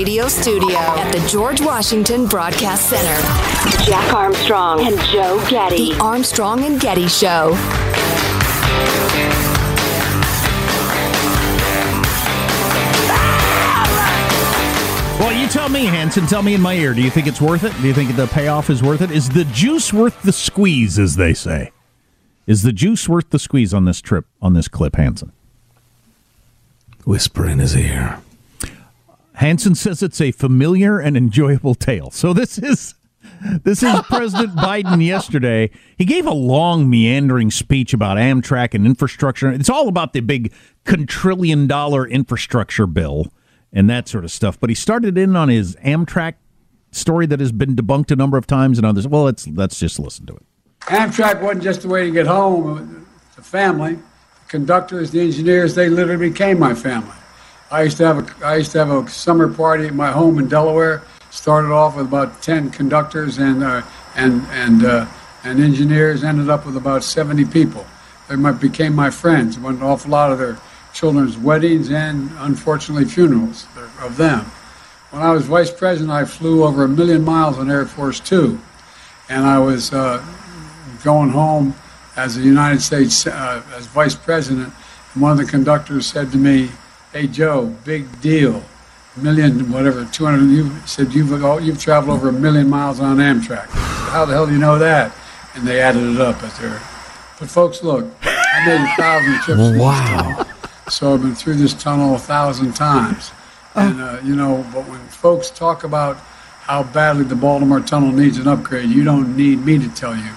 Radio Studio at the George Washington Broadcast Center, Jack Armstrong and Joe Getty. The Armstrong and Getty Show. Well, you tell me, Hanson. Tell me in my ear. Do you think it's worth it? Do you think the payoff is worth it? Is the juice worth the squeeze, as they say? Is the juice worth the squeeze on this trip, on this clip, Hanson? Whisper in his ear. Hanson says it's a familiar and enjoyable tale. So this is this is President Biden yesterday. He gave a long meandering speech about Amtrak and infrastructure. It's all about the big quintillion dollar infrastructure bill and that sort of stuff. But he started in on his Amtrak story that has been debunked a number of times and others. Well, let's let's just listen to it. Amtrak wasn't just a way to get home. The family, the conductors, the engineers, they literally became my family. I used to have a I used to have a summer party at my home in Delaware. Started off with about ten conductors and uh, and and uh, and engineers. Ended up with about seventy people. They became my friends. Went an awful lot of their children's weddings and unfortunately funerals of them. When I was vice president, I flew over a million miles on Air Force Two, and I was uh, going home as a United States uh, as vice president. And one of the conductors said to me, "Hey Joe, big deal, million whatever, 200." You said you've you've traveled over a million miles on Amtrak. Said, How the hell do you know that? And they added it up at their. But folks, look, I made a thousand trips. Wow. So I've been through this tunnel a thousand times. And, uh, you know, but when folks talk about how badly the Baltimore tunnel needs an upgrade, you don't need me to tell you.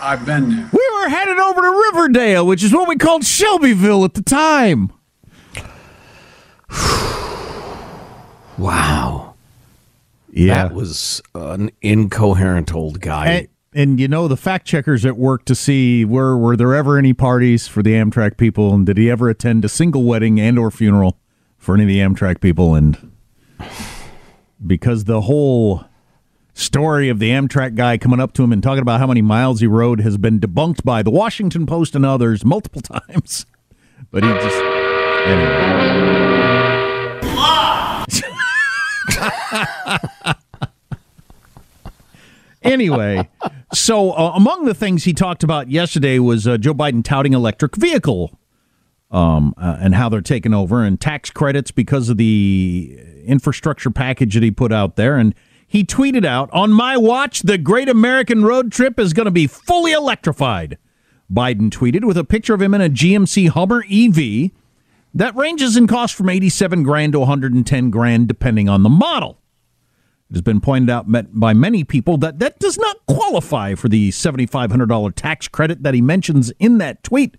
I've been there. We were headed over to Riverdale, which is what we called Shelbyville at the time. Wow. Yeah. That was an incoherent old guy. And, and you know the fact checkers at work to see were were there ever any parties for the Amtrak people, and did he ever attend a single wedding and or funeral for any of the Amtrak people? And because the whole story of the Amtrak guy coming up to him and talking about how many miles he rode has been debunked by the Washington Post and others multiple times, but he just anyway. anyway, so uh, among the things he talked about yesterday was uh, Joe Biden touting electric vehicle um, uh, and how they're taking over and tax credits because of the infrastructure package that he put out there. And He tweeted out, On my watch, the great American road trip is going to be fully electrified. Biden tweeted with a picture of him in a GMC Hummer EV that ranges in cost from 87 grand to 110 grand, depending on the model. It has been pointed out by many people that that does not qualify for the $7,500 tax credit that he mentions in that tweet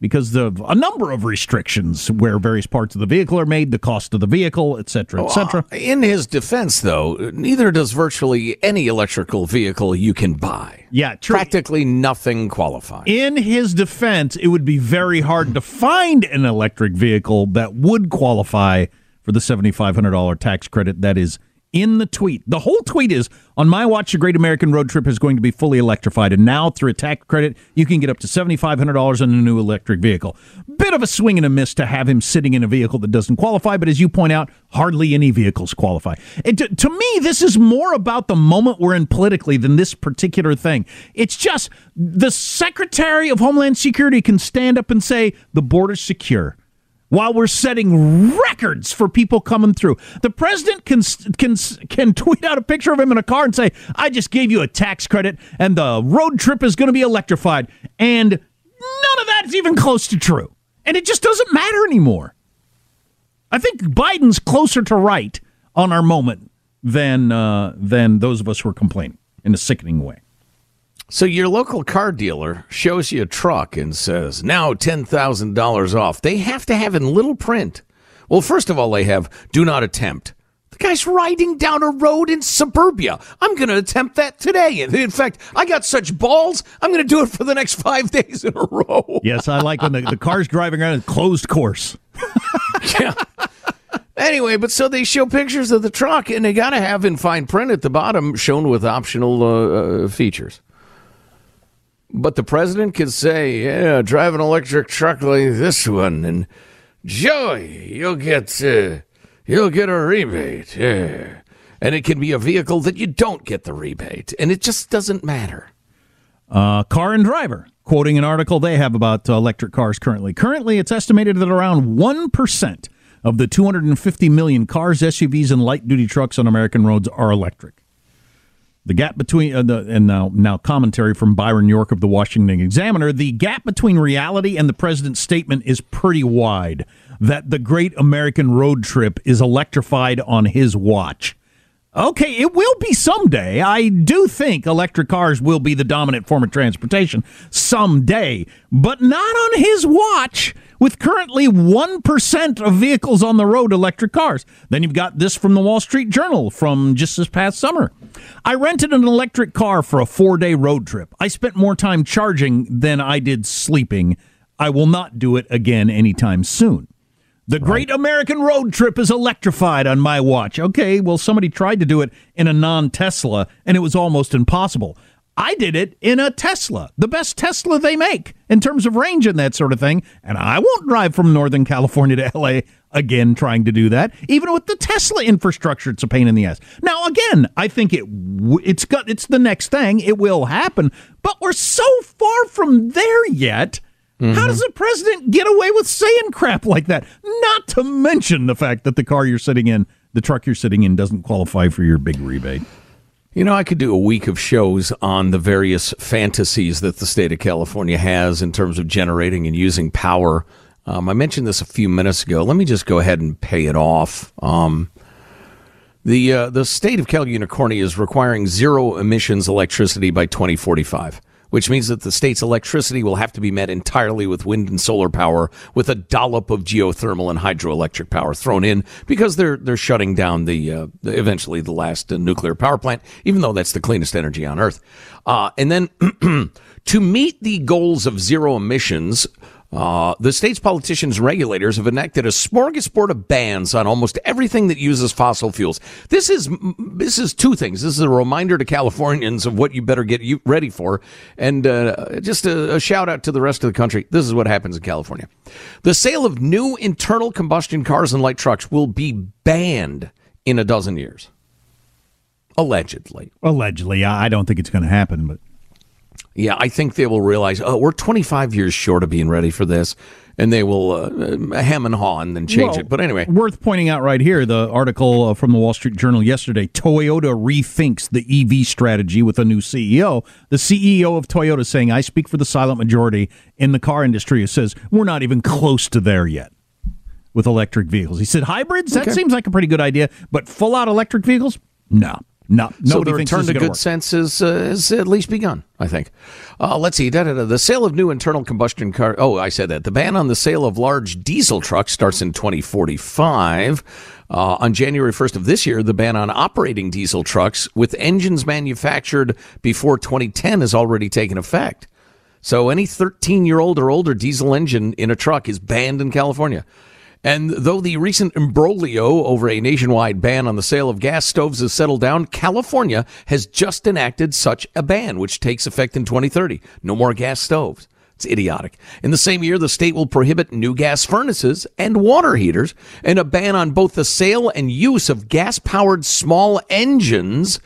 because of a number of restrictions where various parts of the vehicle are made, the cost of the vehicle, et cetera, et cetera. Uh, in his defense, though, neither does virtually any electrical vehicle you can buy. Yeah, true. Practically nothing qualifies. In his defense, it would be very hard to find an electric vehicle that would qualify for the $7,500 tax credit that is in the tweet. The whole tweet is on my watch, the Great American Road Trip is going to be fully electrified. And now, through a tax credit, you can get up to $7,500 on a new electric vehicle. Bit of a swing and a miss to have him sitting in a vehicle that doesn't qualify. But as you point out, hardly any vehicles qualify. It, to, to me, this is more about the moment we're in politically than this particular thing. It's just the Secretary of Homeland Security can stand up and say the border's secure while we're setting records for people coming through. The president can can can tweet out a picture of him in a car and say, "I just gave you a tax credit and the road trip is going to be electrified." And none of that is even close to true. And it just doesn't matter anymore. I think Biden's closer to right on our moment than uh, than those of us who are complaining in a sickening way. So your local car dealer shows you a truck and says, now $10,000 off. They have to have in little print. Well, first of all, they have do not attempt. The guy's riding down a road in suburbia. I'm going to attempt that today. In fact, I got such balls, I'm going to do it for the next five days in a row. Yes, I like when the, the car's driving around in closed course. yeah. Anyway, but so they show pictures of the truck, and they got to have in fine print at the bottom shown with optional uh, uh, features. But the president can say, yeah, drive an electric truck like this one, and Joey, you'll get, uh, you'll get a rebate. Yeah. And it can be a vehicle that you don't get the rebate, and it just doesn't matter. Uh, car and driver, quoting an article they have about uh, electric cars currently. Currently, it's estimated that around 1% of the 250 million cars, SUVs, and light duty trucks on American roads are electric. The gap between uh, the, and now now commentary from Byron York of the Washington Examiner. The gap between reality and the president's statement is pretty wide. That the great American road trip is electrified on his watch. Okay, it will be someday. I do think electric cars will be the dominant form of transportation someday, but not on his watch with currently 1% of vehicles on the road electric cars. Then you've got this from the Wall Street Journal from just this past summer. I rented an electric car for a four day road trip. I spent more time charging than I did sleeping. I will not do it again anytime soon. The Great American Road Trip is electrified on my watch. Okay, well, somebody tried to do it in a non Tesla, and it was almost impossible. I did it in a Tesla, the best Tesla they make in terms of range and that sort of thing. And I won't drive from Northern California to LA again trying to do that. Even with the Tesla infrastructure, it's a pain in the ass. Now, again, I think it it's got it's the next thing. It will happen, but we're so far from there yet. Mm-hmm. How does the president get away with saying crap like that? Not to mention the fact that the car you're sitting in, the truck you're sitting in, doesn't qualify for your big rebate. You know, I could do a week of shows on the various fantasies that the state of California has in terms of generating and using power. Um, I mentioned this a few minutes ago. Let me just go ahead and pay it off. Um, the uh, the state of Cal Unicornia is requiring zero emissions electricity by 2045 which means that the state's electricity will have to be met entirely with wind and solar power with a dollop of geothermal and hydroelectric power thrown in because they're they're shutting down the, uh, eventually the last uh, nuclear power plant even though that's the cleanest energy on earth. Uh, and then to meet the goals of zero emissions uh, the state's politicians regulators have enacted a smorgasbord of bans on almost everything that uses fossil fuels. This is this is two things. This is a reminder to Californians of what you better get you ready for, and uh, just a, a shout out to the rest of the country. This is what happens in California. The sale of new internal combustion cars and light trucks will be banned in a dozen years. Allegedly. Allegedly, I don't think it's going to happen, but Yeah, I think they will realize, oh, we're 25 years short of being ready for this, and they will uh, hem and haw and then change Well, it. But anyway, worth pointing out right here the article uh, from the Wall Street Journal yesterday Toyota rethinks the EV strategy with a new CEO. The CEO of Toyota saying, I speak for the silent majority in the car industry, who says, we're not even close to there yet with electric vehicles. He said, hybrids, that Okay. seems like a pretty good idea, but full out electric vehicles? No. No, so the return to good sense is, uh, has at least begun, I think. Uh, let's see. Da, da, da. The sale of new internal combustion car. Oh, I said that. The ban on the sale of large diesel trucks starts in 2045. Uh, on January 1st of this year, the ban on operating diesel trucks with engines manufactured before 2010 has already taken effect. So any 13 year old or older diesel engine in a truck is banned in California. And though the recent imbroglio over a nationwide ban on the sale of gas stoves has settled down, California has just enacted such a ban, which takes effect in 2030. No more gas stoves. It's idiotic. In the same year, the state will prohibit new gas furnaces and water heaters and a ban on both the sale and use of gas powered small engines.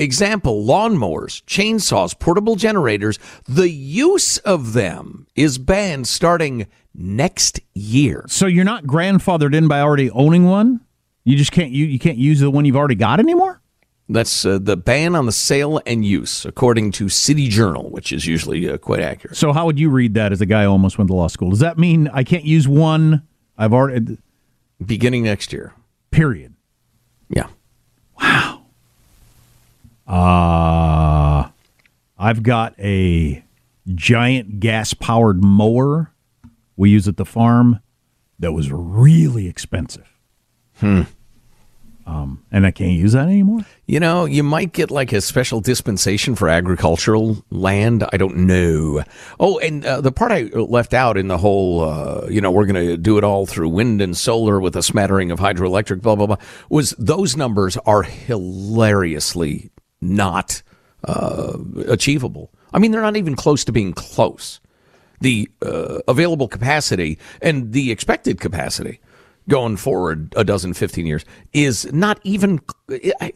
Example lawnmowers, chainsaws, portable generators. The use of them is banned starting next year. So you're not grandfathered in by already owning one? You just can't you, you can't use the one you've already got anymore? That's uh, the ban on the sale and use, according to City Journal, which is usually uh, quite accurate. So how would you read that as a guy who almost went to law school? Does that mean I can't use one I've already Beginning next year. period? Yeah. Uh I've got a giant gas powered mower we use at the farm that was really expensive. Hmm. Um, and I can't use that anymore. You know, you might get like a special dispensation for agricultural land. I don't know. Oh, and uh, the part I left out in the whole, uh, you know, we're going to do it all through wind and solar with a smattering of hydroelectric, blah, blah, blah, was those numbers are hilariously not uh, achievable. I mean, they're not even close to being close. The uh, available capacity and the expected capacity going forward a dozen 15 years is not even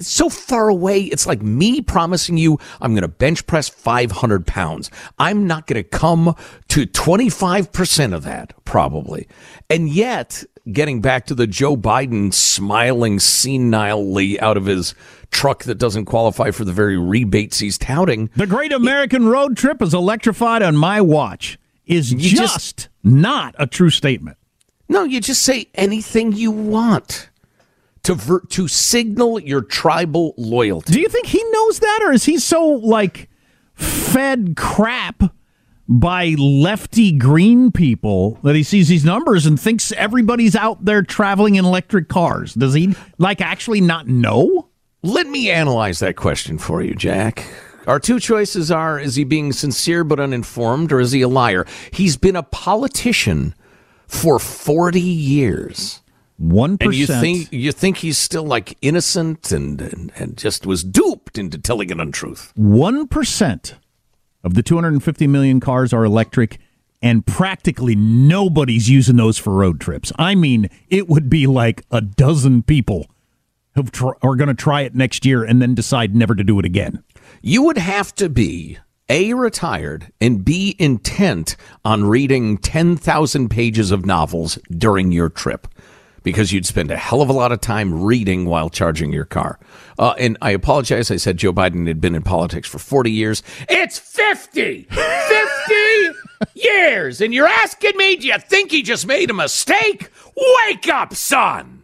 so far away it's like me promising you i'm going to bench press 500 pounds i'm not going to come to 25% of that probably and yet getting back to the joe biden smiling senilely out of his truck that doesn't qualify for the very rebates he's touting The Great American Road Trip is electrified on my watch is just, just- not a true statement. No, you just say anything you want to ver- to signal your tribal loyalty. Do you think he knows that, or is he so like fed crap by lefty green people that he sees these numbers and thinks everybody's out there traveling in electric cars? Does he like actually not know? Let me analyze that question for you, Jack. Our two choices are is he being sincere but uninformed, or is he a liar? He's been a politician for 40 years. One And you think you think he's still like innocent and, and, and just was duped into telling an untruth. One percent of the 250 million cars are electric, and practically nobody's using those for road trips. I mean, it would be like a dozen people who tr- are going to try it next year and then decide never to do it again. You would have to be A, retired, and B, intent on reading 10,000 pages of novels during your trip because you'd spend a hell of a lot of time reading while charging your car. Uh, and I apologize. I said Joe Biden had been in politics for 40 years. It's 50! 50 years! And you're asking me, do you think he just made a mistake? Wake up, son!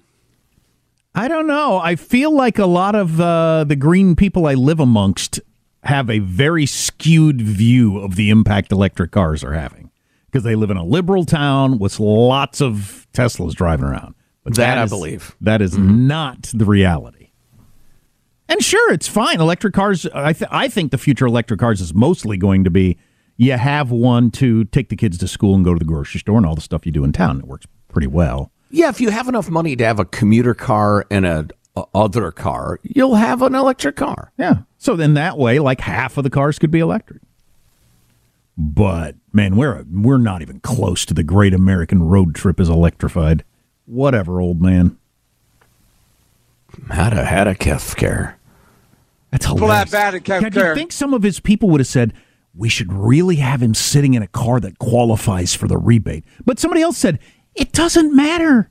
I don't know. I feel like a lot of uh, the green people I live amongst have a very skewed view of the impact electric cars are having because they live in a liberal town with lots of Teslas driving around. But That I believe. That is mm-hmm. not the reality. And sure, it's fine. Electric cars. I th- I think the future of electric cars is mostly going to be you have one to take the kids to school and go to the grocery store and all the stuff you do in town. It works pretty well. Yeah, if you have enough money to have a commuter car and a, a other car, you'll have an electric car. Yeah. So then that way, like half of the cars could be electric. But man, we're we're not even close to the Great American Road Trip is electrified. Whatever, old man. Had a had a Kef care. That's hilarious. bad at God, do you think some of his people would have said, we should really have him sitting in a car that qualifies for the rebate. But somebody else said, it doesn't matter.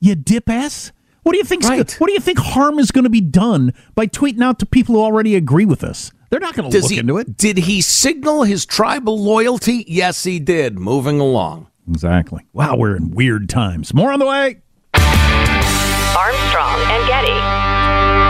You dip ass. What do you think? Right. What do you think harm is going to be done by tweeting out to people who already agree with us? They're not going to Does look he, into it. Did he signal his tribal loyalty? Yes, he did. Moving along. Exactly. Wow, we're in weird times. More on the way. Armstrong and Getty.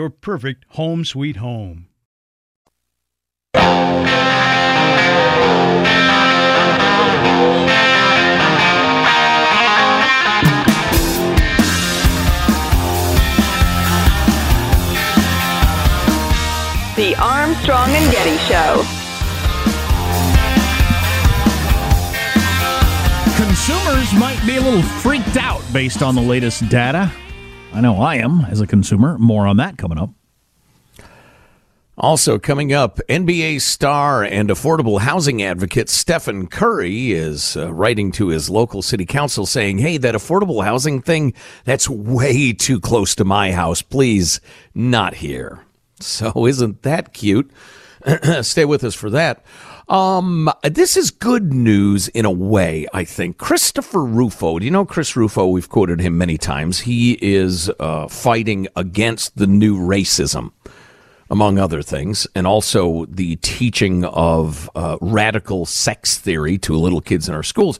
your perfect home sweet home. The Armstrong and Getty Show. Consumers might be a little freaked out based on the latest data. I know I am as a consumer. More on that coming up. Also, coming up, NBA star and affordable housing advocate Stephen Curry is uh, writing to his local city council saying, Hey, that affordable housing thing, that's way too close to my house. Please, not here. So, isn't that cute? Stay with us for that. Um, this is good news in a way, I think. Christopher Rufo, do you know Chris Rufo? We've quoted him many times. He is uh, fighting against the new racism among other things, and also the teaching of uh, radical sex theory to little kids in our schools.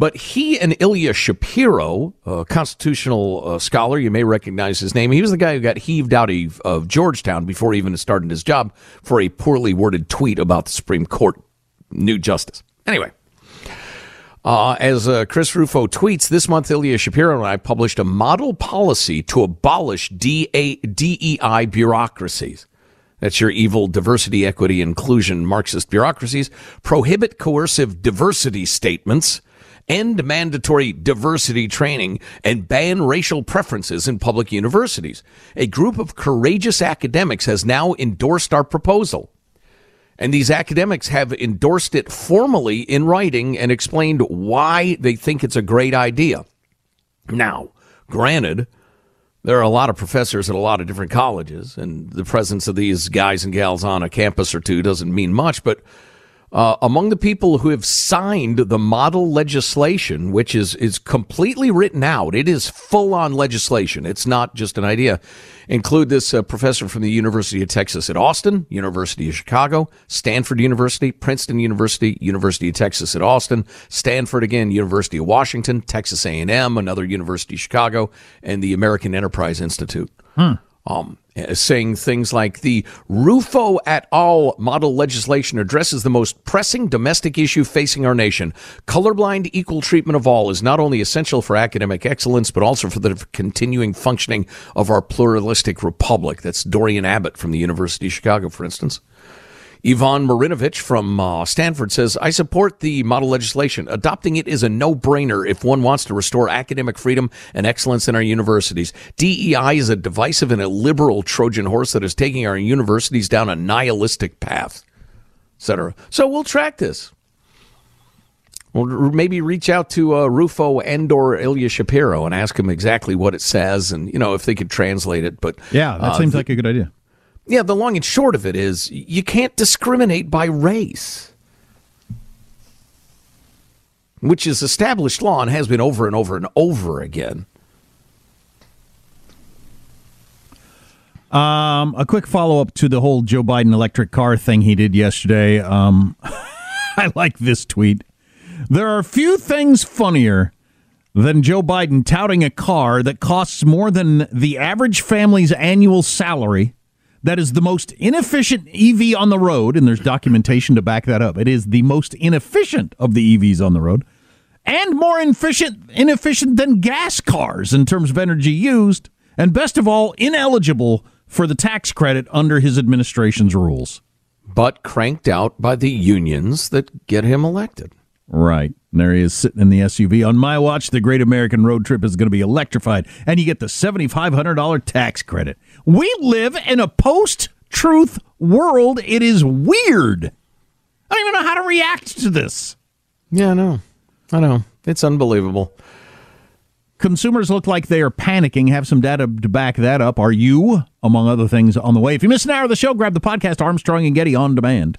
But he and Ilya Shapiro, a constitutional uh, scholar, you may recognize his name. He was the guy who got heaved out of, of Georgetown before he even started his job for a poorly worded tweet about the Supreme Court new justice. Anyway, uh, as uh, Chris Rufo tweets, this month Ilya Shapiro and I published a model policy to abolish DA, DEI bureaucracies. That's your evil diversity, equity, inclusion Marxist bureaucracies. Prohibit coercive diversity statements, end mandatory diversity training, and ban racial preferences in public universities. A group of courageous academics has now endorsed our proposal. And these academics have endorsed it formally in writing and explained why they think it's a great idea. Now, granted, there are a lot of professors at a lot of different colleges, and the presence of these guys and gals on a campus or two doesn't mean much. But uh, among the people who have signed the model legislation, which is is completely written out, it is full on legislation. It's not just an idea. Include this uh, professor from the University of Texas at Austin, University of Chicago, Stanford University, Princeton University, University of Texas at Austin, Stanford again, University of Washington, Texas A&M, another University of Chicago, and the American Enterprise Institute. Um, Uh, saying things like the Rufo et al. model legislation addresses the most pressing domestic issue facing our nation. Colorblind equal treatment of all is not only essential for academic excellence, but also for the continuing functioning of our pluralistic republic. That's Dorian Abbot from the University of Chicago, for instance. Ivan Marinovic from uh, Stanford says, I support the model legislation. Adopting it is a no brainer if one wants to restore academic freedom and excellence in our universities. DEI is a divisive and illiberal Trojan horse that is taking our universities down a nihilistic path, etc. So we'll track this. We'll maybe reach out to uh, Rufo and or Ilya Shapiro and ask him exactly what it says and, you know, if they could translate it. But Yeah, that uh, seems like a good idea. Yeah, the long and short of it is you can't discriminate by race, which is established law and has been over and over and over again. Um, a quick follow up to the whole Joe Biden electric car thing he did yesterday. Um, I like this tweet. There are few things funnier than Joe Biden touting a car that costs more than the average family's annual salary. That is the most inefficient EV on the road, and there's documentation to back that up. It is the most inefficient of the EVs on the road, and more inefficient inefficient than gas cars in terms of energy used, and best of all, ineligible for the tax credit under his administration's rules. But cranked out by the unions that get him elected. Right. And there he is sitting in the SUV. On my watch, the great American road trip is going to be electrified, and you get the $7,500 tax credit. We live in a post truth world. It is weird. I don't even know how to react to this. Yeah, I know. I know. It's unbelievable. Consumers look like they are panicking. Have some data to back that up. Are you, among other things, on the way? If you miss an hour of the show, grab the podcast Armstrong and Getty on demand.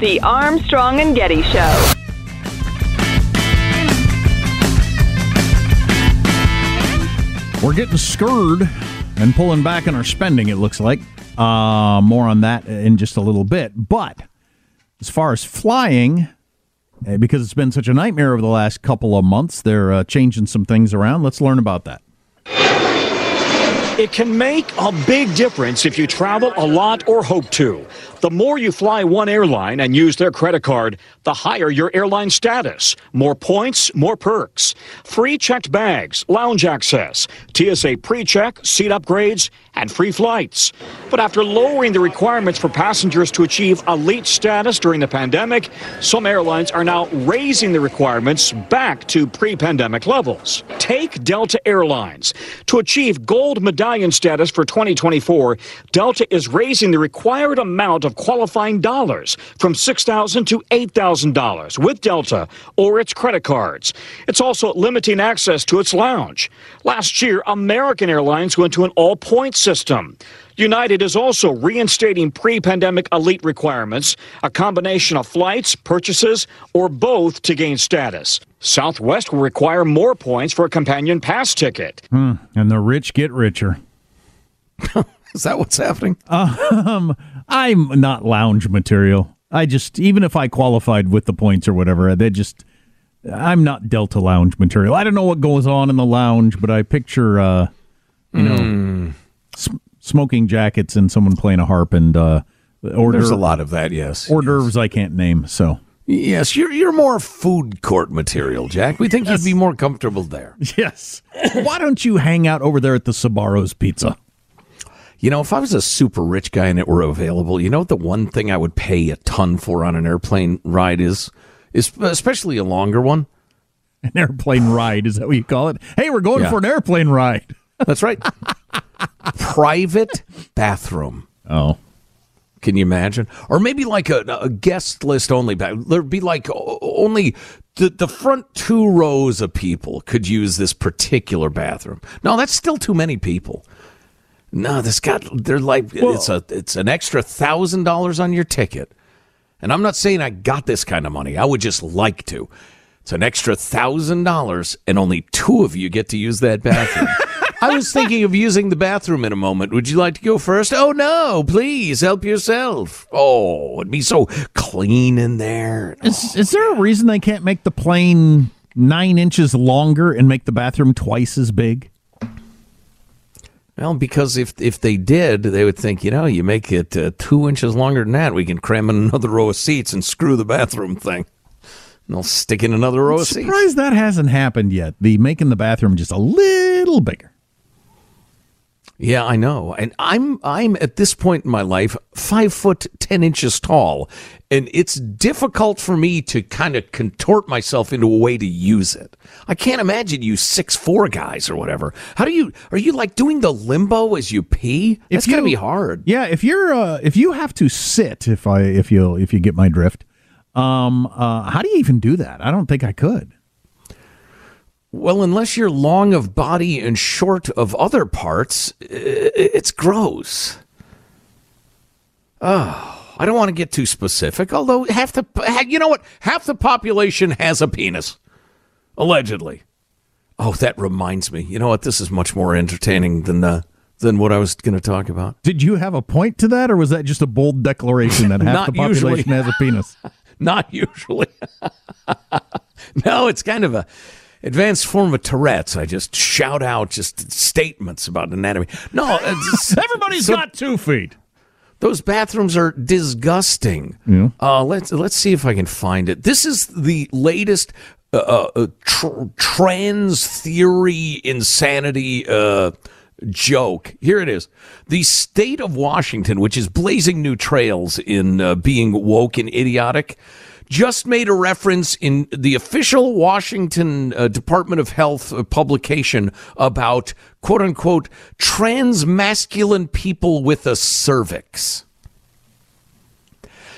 The Armstrong and Getty Show. We're getting scurred and pulling back on our spending, it looks like. Uh, more on that in just a little bit. But as far as flying, eh, because it's been such a nightmare over the last couple of months, they're uh, changing some things around. Let's learn about that. It can make a big difference if you travel a lot or hope to. The more you fly one airline and use their credit card, the higher your airline status. More points, more perks. Free checked bags, lounge access, TSA pre check, seat upgrades, and free flights. But after lowering the requirements for passengers to achieve elite status during the pandemic, some airlines are now raising the requirements back to pre pandemic levels. Take Delta Airlines. To achieve gold medallion status for 2024, Delta is raising the required amount of qualifying dollars from $6,000 to $8,000 with Delta or its credit cards. It's also limiting access to its lounge. Last year, American Airlines went to an all point system. United is also reinstating pre pandemic elite requirements, a combination of flights, purchases, or both to gain status. Southwest will require more points for a companion pass ticket. Hmm. And the rich get richer. Is that what's happening? Um, I'm not lounge material. I just even if I qualified with the points or whatever, they just I'm not Delta lounge material. I don't know what goes on in the lounge, but I picture uh, you know Hmm. s- smoking jackets and someone playing a harp and uh, hors There's a lot of that, yes. hors d'oeuvres I can't name. So Yes, you're you're more food court material, Jack. We think you'd be more comfortable there. yes, why don't you hang out over there at the Sbarro's Pizza? You know, if I was a super rich guy and it were available, you know what the one thing I would pay a ton for on an airplane ride is is especially a longer one. An airplane ride is that what you call it? Hey, we're going Yeah. for an airplane ride. That's right. Private bathroom. Oh. Can you imagine? Or maybe like a, a guest list only. There'd be like only the, the front two rows of people could use this particular bathroom. No, that's still too many people. No, this got they're like it's a it's an extra thousand dollars on your ticket. And I'm not saying I got this kind of money. I would just like to. It's an extra thousand dollars, and only two of you get to use that bathroom. I was thinking of using the bathroom in a moment. Would you like to go first? Oh no, please help yourself. Oh, it'd be so clean in there. Is, is there a reason they can't make the plane nine inches longer and make the bathroom twice as big? Well, because if if they did, they would think, you know, you make it uh, two inches longer than that, we can cram in another row of seats and screw the bathroom thing. And they'll stick in another row of seats. Surprised that hasn't happened yet. The making the bathroom just a little bigger. Yeah, I know. And I'm I'm at this point in my life five foot ten inches tall, and it's difficult for me to kind of contort myself into a way to use it. I can't imagine you six four guys or whatever. How do you are you like doing the limbo as you pee? It's gonna be hard. Yeah, if you're uh, if you have to sit, if I if you if you get my drift, um, uh, how do you even do that? I don't think I could. Well, unless you're long of body and short of other parts, it's gross. Oh, I don't want to get too specific. Although half the you know what, half the population has a penis, allegedly. Oh, that reminds me. You know what? This is much more entertaining than uh, than what I was going to talk about. Did you have a point to that, or was that just a bold declaration that half the population usually. has a penis? Not usually. no, it's kind of a advanced form of Tourette's. I just shout out just statements about anatomy. No, it's- Everybody's so- got two feet. Those bathrooms are disgusting. Yeah. Uh, let's let's see if I can find it. This is the latest uh, uh, tr- trans theory insanity uh, joke. Here it is. The state of Washington, which is blazing new trails in uh, being woke and idiotic, just made a reference in the official Washington uh, Department of Health uh, publication about quote unquote trans masculine people with a cervix.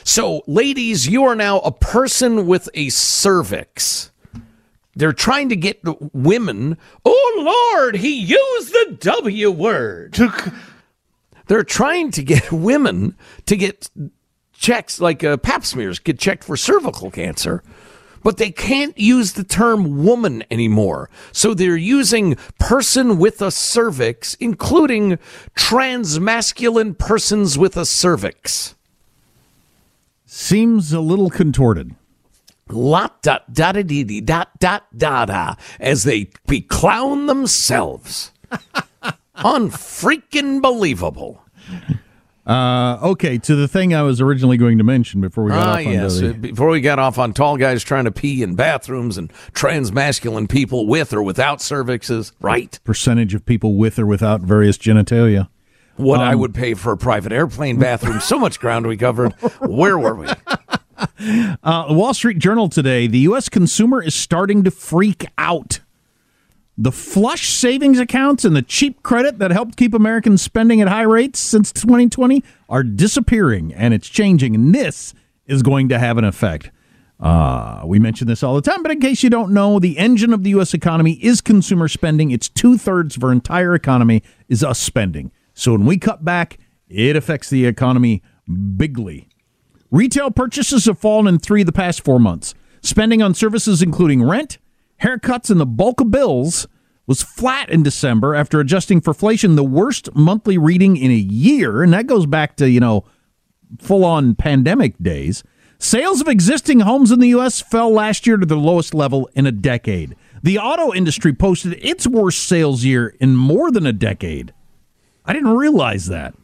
So, ladies, you are now a person with a cervix. They're trying to get women. Oh, Lord, he used the W word. They're trying to get women to get checks like uh, pap smears, get checked for cervical cancer. But they can't use the term woman anymore. So they're using person with a cervix, including trans masculine persons with a cervix. Seems a little contorted. lot dot dot dee dee dot dot da da as they beclown themselves. Unfreaking believable. Uh, okay, to the thing I was originally going to mention before we got Ah, off on yes. the, uh, Before we got off on tall guys trying to pee in bathrooms and trans masculine people with or without cervixes, right? percentage of people with or without various genitalia. What I Um, would pay for a private airplane bathroom. so much ground we covered. Where were we? Uh, Wall Street Journal today, the U.S. consumer is starting to freak out. The flush savings accounts and the cheap credit that helped keep Americans spending at high rates since 2020 are disappearing, and it's changing. And this is going to have an effect. Uh, we mention this all the time, but in case you don't know, the engine of the U.S. economy is consumer spending. It's two thirds of our entire economy is us spending. So when we cut back, it affects the economy bigly. Retail purchases have fallen in three of the past four months. Spending on services including rent, haircuts, and the bulk of bills was flat in December after adjusting for inflation, the worst monthly reading in a year, and that goes back to, you know, full on pandemic days. Sales of existing homes in the U.S. fell last year to the lowest level in a decade. The auto industry posted its worst sales year in more than a decade. I didn't realize that.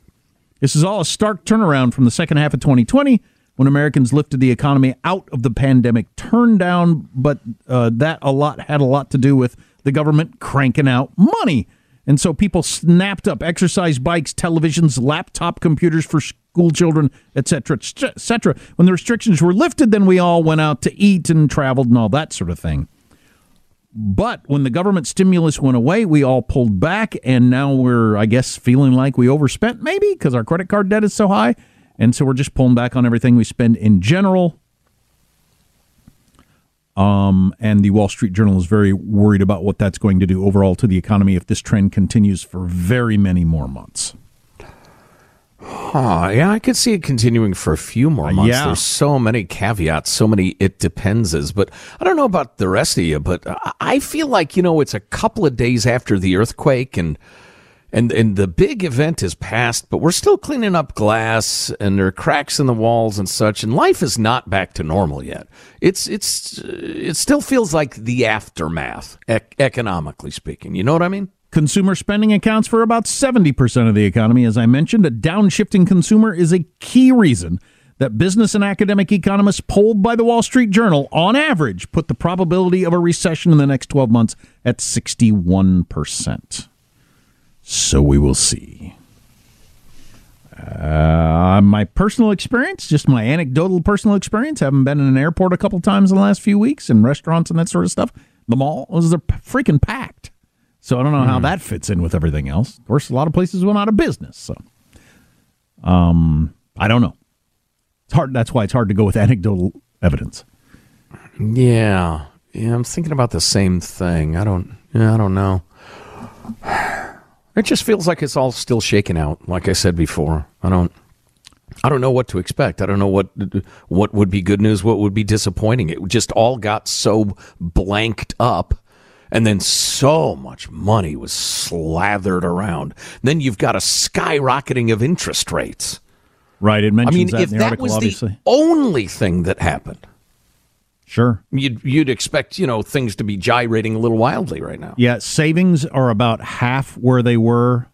This is all a stark turnaround from the second half of 2020 when Americans lifted the economy out of the pandemic turn down, but uh, that a lot had a lot to do with the government cranking out money. And so people snapped up exercise bikes, televisions, laptop computers for school children, etc., etc. When the restrictions were lifted, then we all went out to eat and traveled and all that sort of thing. But when the government stimulus went away, we all pulled back, and now we're, I guess, feeling like we overspent maybe because our credit card debt is so high. And so we're just pulling back on everything we spend in general. Um, and the Wall Street Journal is very worried about what that's going to do overall to the economy if this trend continues for very many more months. Huh, yeah, I could see it continuing for a few more months. yeah. There's so many caveats, so many it depenses. But I don't know about the rest of you, but I feel like, you know, it's a couple of days after the earthquake and and and the big event is past, but we're still cleaning up glass and there are cracks in the walls and such, and life is not back to normal yet. It's it's it still feels like the aftermath, ec- economically speaking. You know what I mean? Consumer spending accounts for about 70% of the economy. As I mentioned, a downshifting consumer is a key reason that business and academic economists polled by the Wall Street Journal, on average, put the probability of a recession in the next 12 months at 61%. So we will see. Uh, my personal experience, just my anecdotal personal experience, having been in an airport a couple times in the last few weeks and restaurants and that sort of stuff, the mall was they're freaking packed. So I don't know how that fits in with everything else. Of course, a lot of places went out of business. So, um, I don't know. It's hard. That's why it's hard to go with anecdotal evidence. Yeah, yeah. I'm thinking about the same thing. I don't. Yeah, I don't know. It just feels like it's all still shaking out. Like I said before, I don't. I don't know what to expect. I don't know what what would be good news, what would be disappointing. It just all got so blanked up, and then so much money was slathered around. Then you've got a skyrocketing of interest rates. Right. It I mentions mean, that if in the that article, was obviously. the only thing that happened, Sure. you'd you'd expect you know things to be gyrating a little wildly right now. Yeah, savings are about half where they were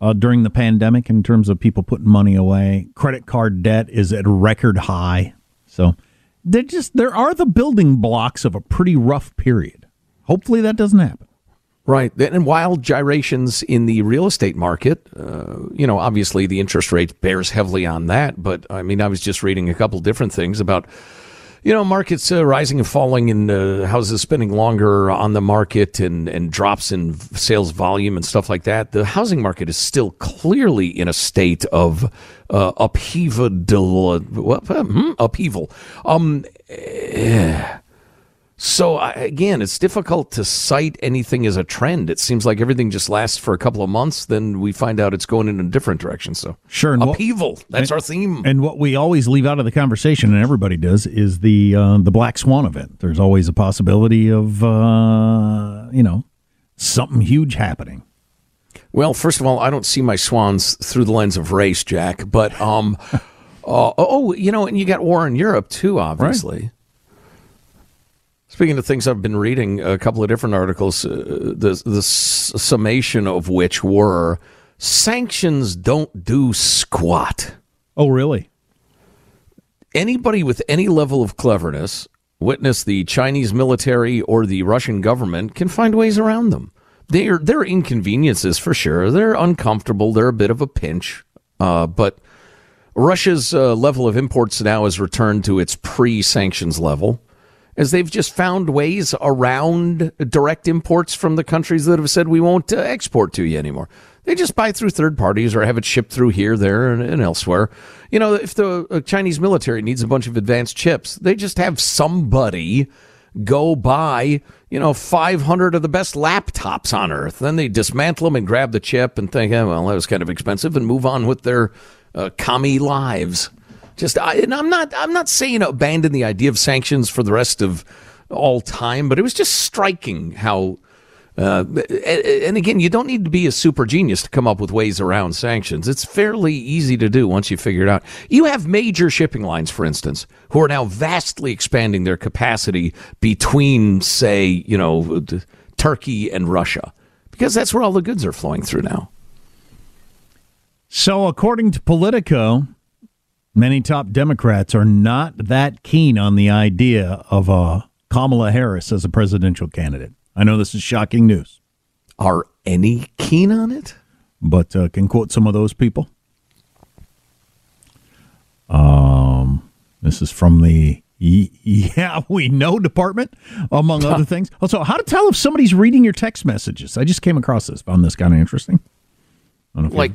uh, during the pandemic in terms of people putting money away. Credit card debt is at record high. So they just there are the building blocks of a pretty rough period. Hopefully that doesn't happen. Right. And wild gyrations in the real estate market. Uh, you know, obviously the interest rate bears heavily on that. But I mean, I was just reading a couple different things about, you know, markets uh, rising and falling and uh, houses spending longer on the market and, and drops in sales volume and stuff like that. The housing market is still clearly in a state of uh, upheaval. Hmm? Upheaval. Um, eh. So again, it's difficult to cite anything as a trend. It seems like everything just lasts for a couple of months, then we find out it's going in a different direction. So Sure. and what- upheaval. That's and- our theme. And what we always leave out of the conversation, and everybody does, is the uh, the black swan event. There's always a possibility of uh, you know something huge happening. Well, first of all, I don't see my swans through the lens of race, Jack. But um, uh, oh, you know, and you got war in Europe too, obviously. Speaking of things I've been reading, a couple of different articles, uh, the the s- summation of which were sanctions don't do squat. Oh, really? Anybody with any level of cleverness, witness the Chinese military or the Russian government, can find ways around them. They're they're inconveniences for sure. They're uncomfortable. They're a bit of a pinch, uh, but Russia's uh, level of imports now has returned to its pre-sanctions level, as they've just found ways around direct imports from the countries that have said we won't uh, export to you anymore. They just buy through third parties or have it shipped through here, there, and, and elsewhere. You know, if the uh, Chinese military needs a bunch of advanced chips, they just have somebody go buy, you know, 500 of the best laptops on earth. Then they dismantle them and grab the chip and think, oh, well, that was kind of expensive and move on with their uh, commie lives. Just, I, and I'm not, I'm not saying abandon the idea of sanctions for the rest of all time, but it was just striking how Uh, and again, you don't need to be a super genius to come up with ways around sanctions. It's fairly easy to do once you figure it out. You have major shipping lines, for instance, who are now vastly expanding their capacity between, say, you know, Turkey and Russia, because that's where all the goods are flowing through now. So, according to Politico, many top Democrats are not that keen on the idea of uh, Kamala Harris as a presidential candidate. I know this is shocking news. Are any keen on it? But uh, can quote some of those people. Um, this is from the yeah we know department, among other things. Also, how to tell if somebody's reading your text messages? I just came across this. Found this kind of interesting. Like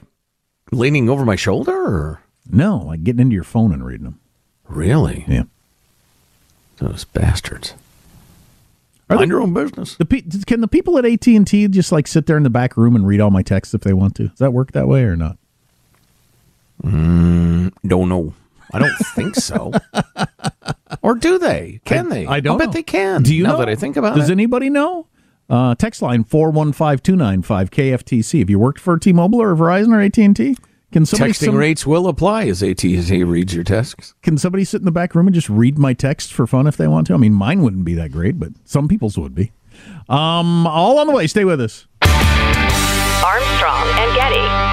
leaning over my shoulder, or no, like getting into your phone and reading them. Really? Yeah. Those bastards. Are Mind your own business. The can the people at AT and T just like sit there in the back room and read all my texts if they want to? Does that work that way or not? Mm, don't know. I don't think so. or do they? Can I, they? I don't. I bet know. they can. Do you now know? that I think about Does it? anybody know? Uh, text line four one five two nine five KFTC. Have you worked for T-Mobile or Verizon or AT and T? Can somebody Texting some- rates will apply as AT&T reads your texts. Can somebody sit in the back room and just read my texts for fun if they want to? I mean, mine wouldn't be that great, but some people's would be. Um, all on the way. Stay with us. Armstrong and Getty.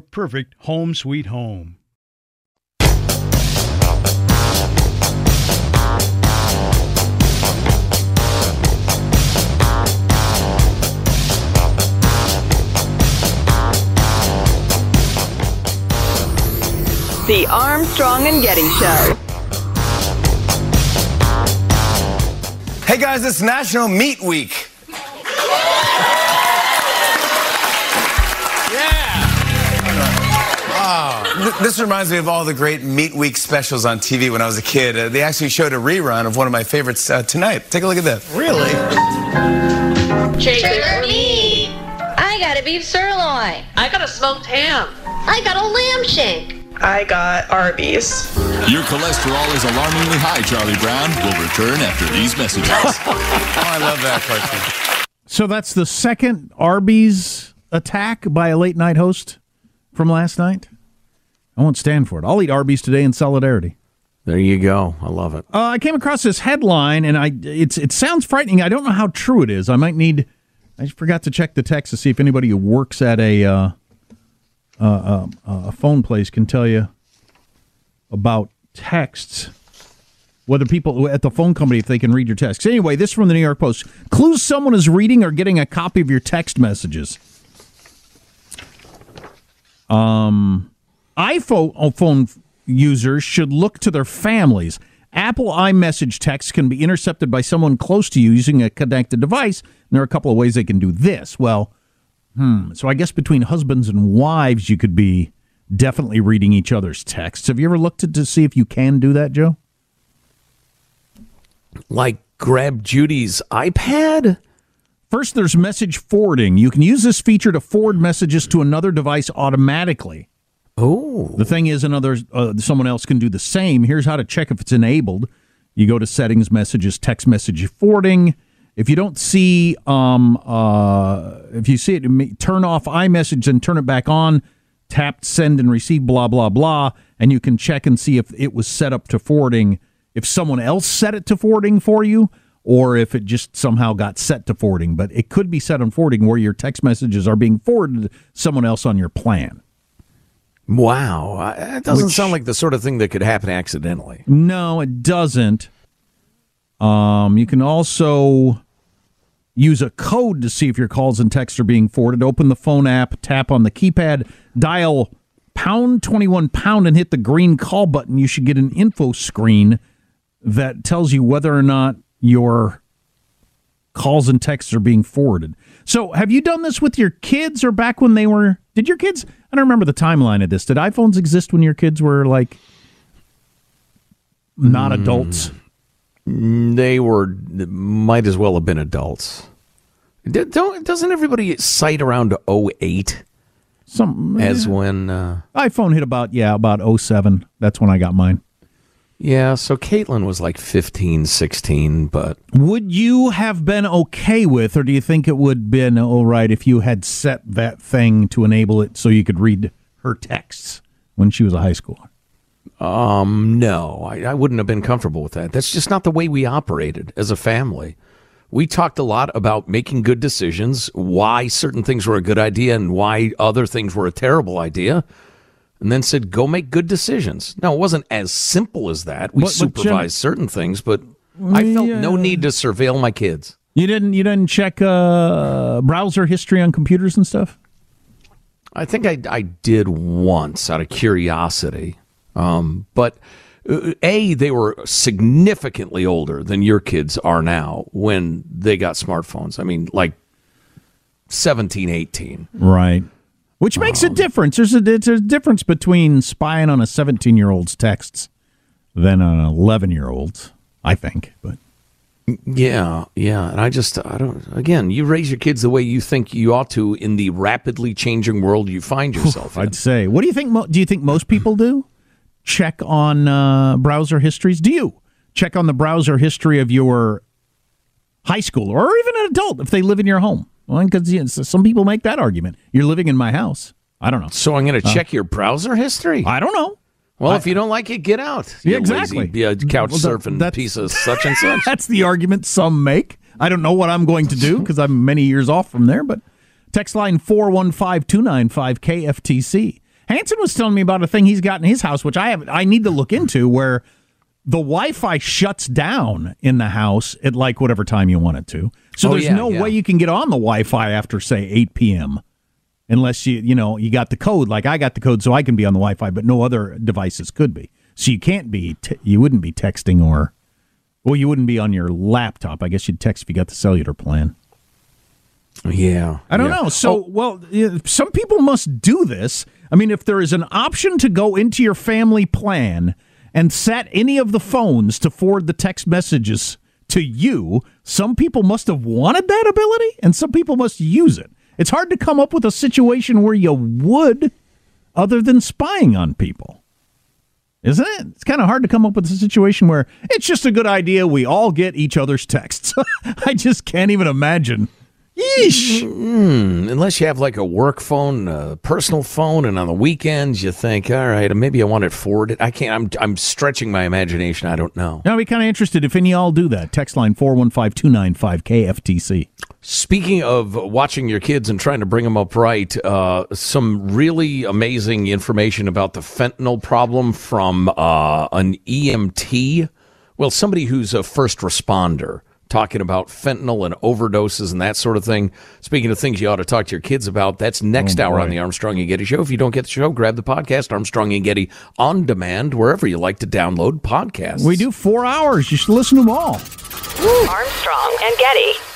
perfect home sweet home. The Armstrong and Getty Show. Hey guys, it's National Meat Week. Th- This reminds me of all the great Meat Week specials on TV when I was a kid. Uh, they actually showed a rerun of one of my favorites uh, tonight. Take a look at this. Really? Sugar me. I got a beef sirloin. I got a smoked ham. I got a lamb shank. I got Arby's. Your cholesterol is alarmingly high, Charlie Brown. Will return after these messages. oh, I love that cartoon. So that's the second Arby's attack by a late night host from last night. I won't stand for it. I'll eat Arby's today in solidarity. There you go. I love it. Uh, I came across this headline, and I it's it sounds frightening. I don't know how true it is. I might need. I forgot to check the text to see if anybody who works at a uh, uh, uh, a phone place can tell you about texts. Whether people at the phone company, if they can read your texts. Anyway, this from the New York Post. Clues someone is reading or getting a copy of your text messages. Um, iPhone users should look to their families. Apple iMessage text can be intercepted by someone close to you using a connected device. And there are a couple of ways they can do this. Well, hmm. So I guess between husbands and wives, you could be definitely reading each other's texts. Have you ever looked to, to see if you can do that, Joe? Like grab Judy's iPad? First, there's message forwarding. You can use this feature to forward messages to another device automatically. Oh. The thing is, another uh, someone else can do the same. Here's how to check if it's enabled. You go to settings, messages, text message forwarding. If you don't see, um, uh, if you see it, turn off iMessage and turn it back on. Tap send and receive, blah blah blah, and you can check and see if it was set up to forwarding. If someone else set it to forwarding for you, or if it just somehow got set to forwarding. But it could be set on forwarding where your text messages are being forwarded to someone else on your plan. Wow, that doesn't Which- sound like the sort of thing that could happen accidentally. No, it doesn't. Um, you can also use a code to see if your calls and texts are being forwarded. Open the phone app, tap on the keypad, dial pound 21 pound, and hit the green call button. You should get an info screen that tells you whether or not your calls and texts are being forwarded. So, have you done this with your kids or back when they were? Did your kids? I don't remember the timeline of this. Did iPhones exist when your kids were like not adults? They were might as well have been adults. D- Don't doesn't everybody cite around 08 Some as when uh, iPhone hit about yeah about 07. That's when I got mine. Yeah, so Caitlin was like 15, 16, but Would you have been okay with, or do you think it would have been all right if you had set that thing to enable it so you could read her texts when she was a high schooler? Um, no, I, I wouldn't have been comfortable with that. That's just not the way we operated as a family. We talked a lot about making good decisions, why certain things were a good idea and why other things were a terrible idea, and then said, go make good decisions. Now, it wasn't as simple as that. We But- but Jim- supervised certain things, but I felt no need to surveil my kids. You didn't you didn't check uh, browser history on computers and stuff? I think I, I did once out of curiosity. Um, but uh, A, they were significantly older than your kids are now when they got smartphones. I mean, like 17, 18. Right. Which makes a difference. There's a, there's a difference between spying on a 17 year old's texts than on an 11 year old's, I think. But Yeah, yeah. And I just, I don't, again, you raise your kids the way you think you ought to in the rapidly changing world you find yourself in. I'd say, what do you think? Mo- do you think most people do? Check on uh, browser histories. Do you check on the browser history of your high school or even an adult if they live in your home? Well, because you know, some people make that argument. You're living in my house. I don't know. So I'm going to Uh, check your browser history? I don't know. Well, I- if you don't like it, get out. Yeah, you exactly. Lazy, uh, couch Well, that- surfing piece of such and such. That's the argument some make. I don't know what I'm going to do because I'm many years off from there, but text line 415 KFTC. Hanson was telling me about a thing he's got in his house, which I have I need to look into, where the Wi-Fi shuts down in the house at like whatever time you want it to. So Oh, there's yeah, no yeah. way you can get on the Wi-Fi after say 8 p.m. unless you you know you got the code. Like I got the code, so I can be on the Wi-Fi, but no other devices could be. So you can't be t- you wouldn't be texting or well, you wouldn't be on your laptop. I guess you'd text if you got the cellular plan. Yeah. I don't yeah. know. So, oh. well, some people must do this. I mean, if there is an option to go into your family plan and set any of the phones to forward the text messages to you, some people must have wanted that ability and some people must use it. It's hard to come up with a situation where you would other than spying on people. Isn't it? It's kind of hard to come up with a situation where it's just a good idea we all get each other's texts. I just can't even imagine. Yeesh. Mm, unless you have like a work phone, a personal phone, and on the weekends you think, all right, maybe I want it forwarded. I can't. I'm I'm stretching my imagination. I don't know. Now, I'd be kind of interested if any of y'all do that. Text line 415 295 KFTC. Speaking of watching your kids and trying to bring them up right, uh, some really amazing information about the fentanyl problem from uh, an EMT. Well, somebody who's a first responder talking about fentanyl and overdoses and that sort of thing. Speaking of things you ought to talk to your kids about, that's next Oh, hour on the Armstrong and Getty Show. If you don't get the show, grab the podcast, Armstrong and Getty, on demand, wherever you like to download podcasts. We do four hours. You should listen to them all. Armstrong and Getty.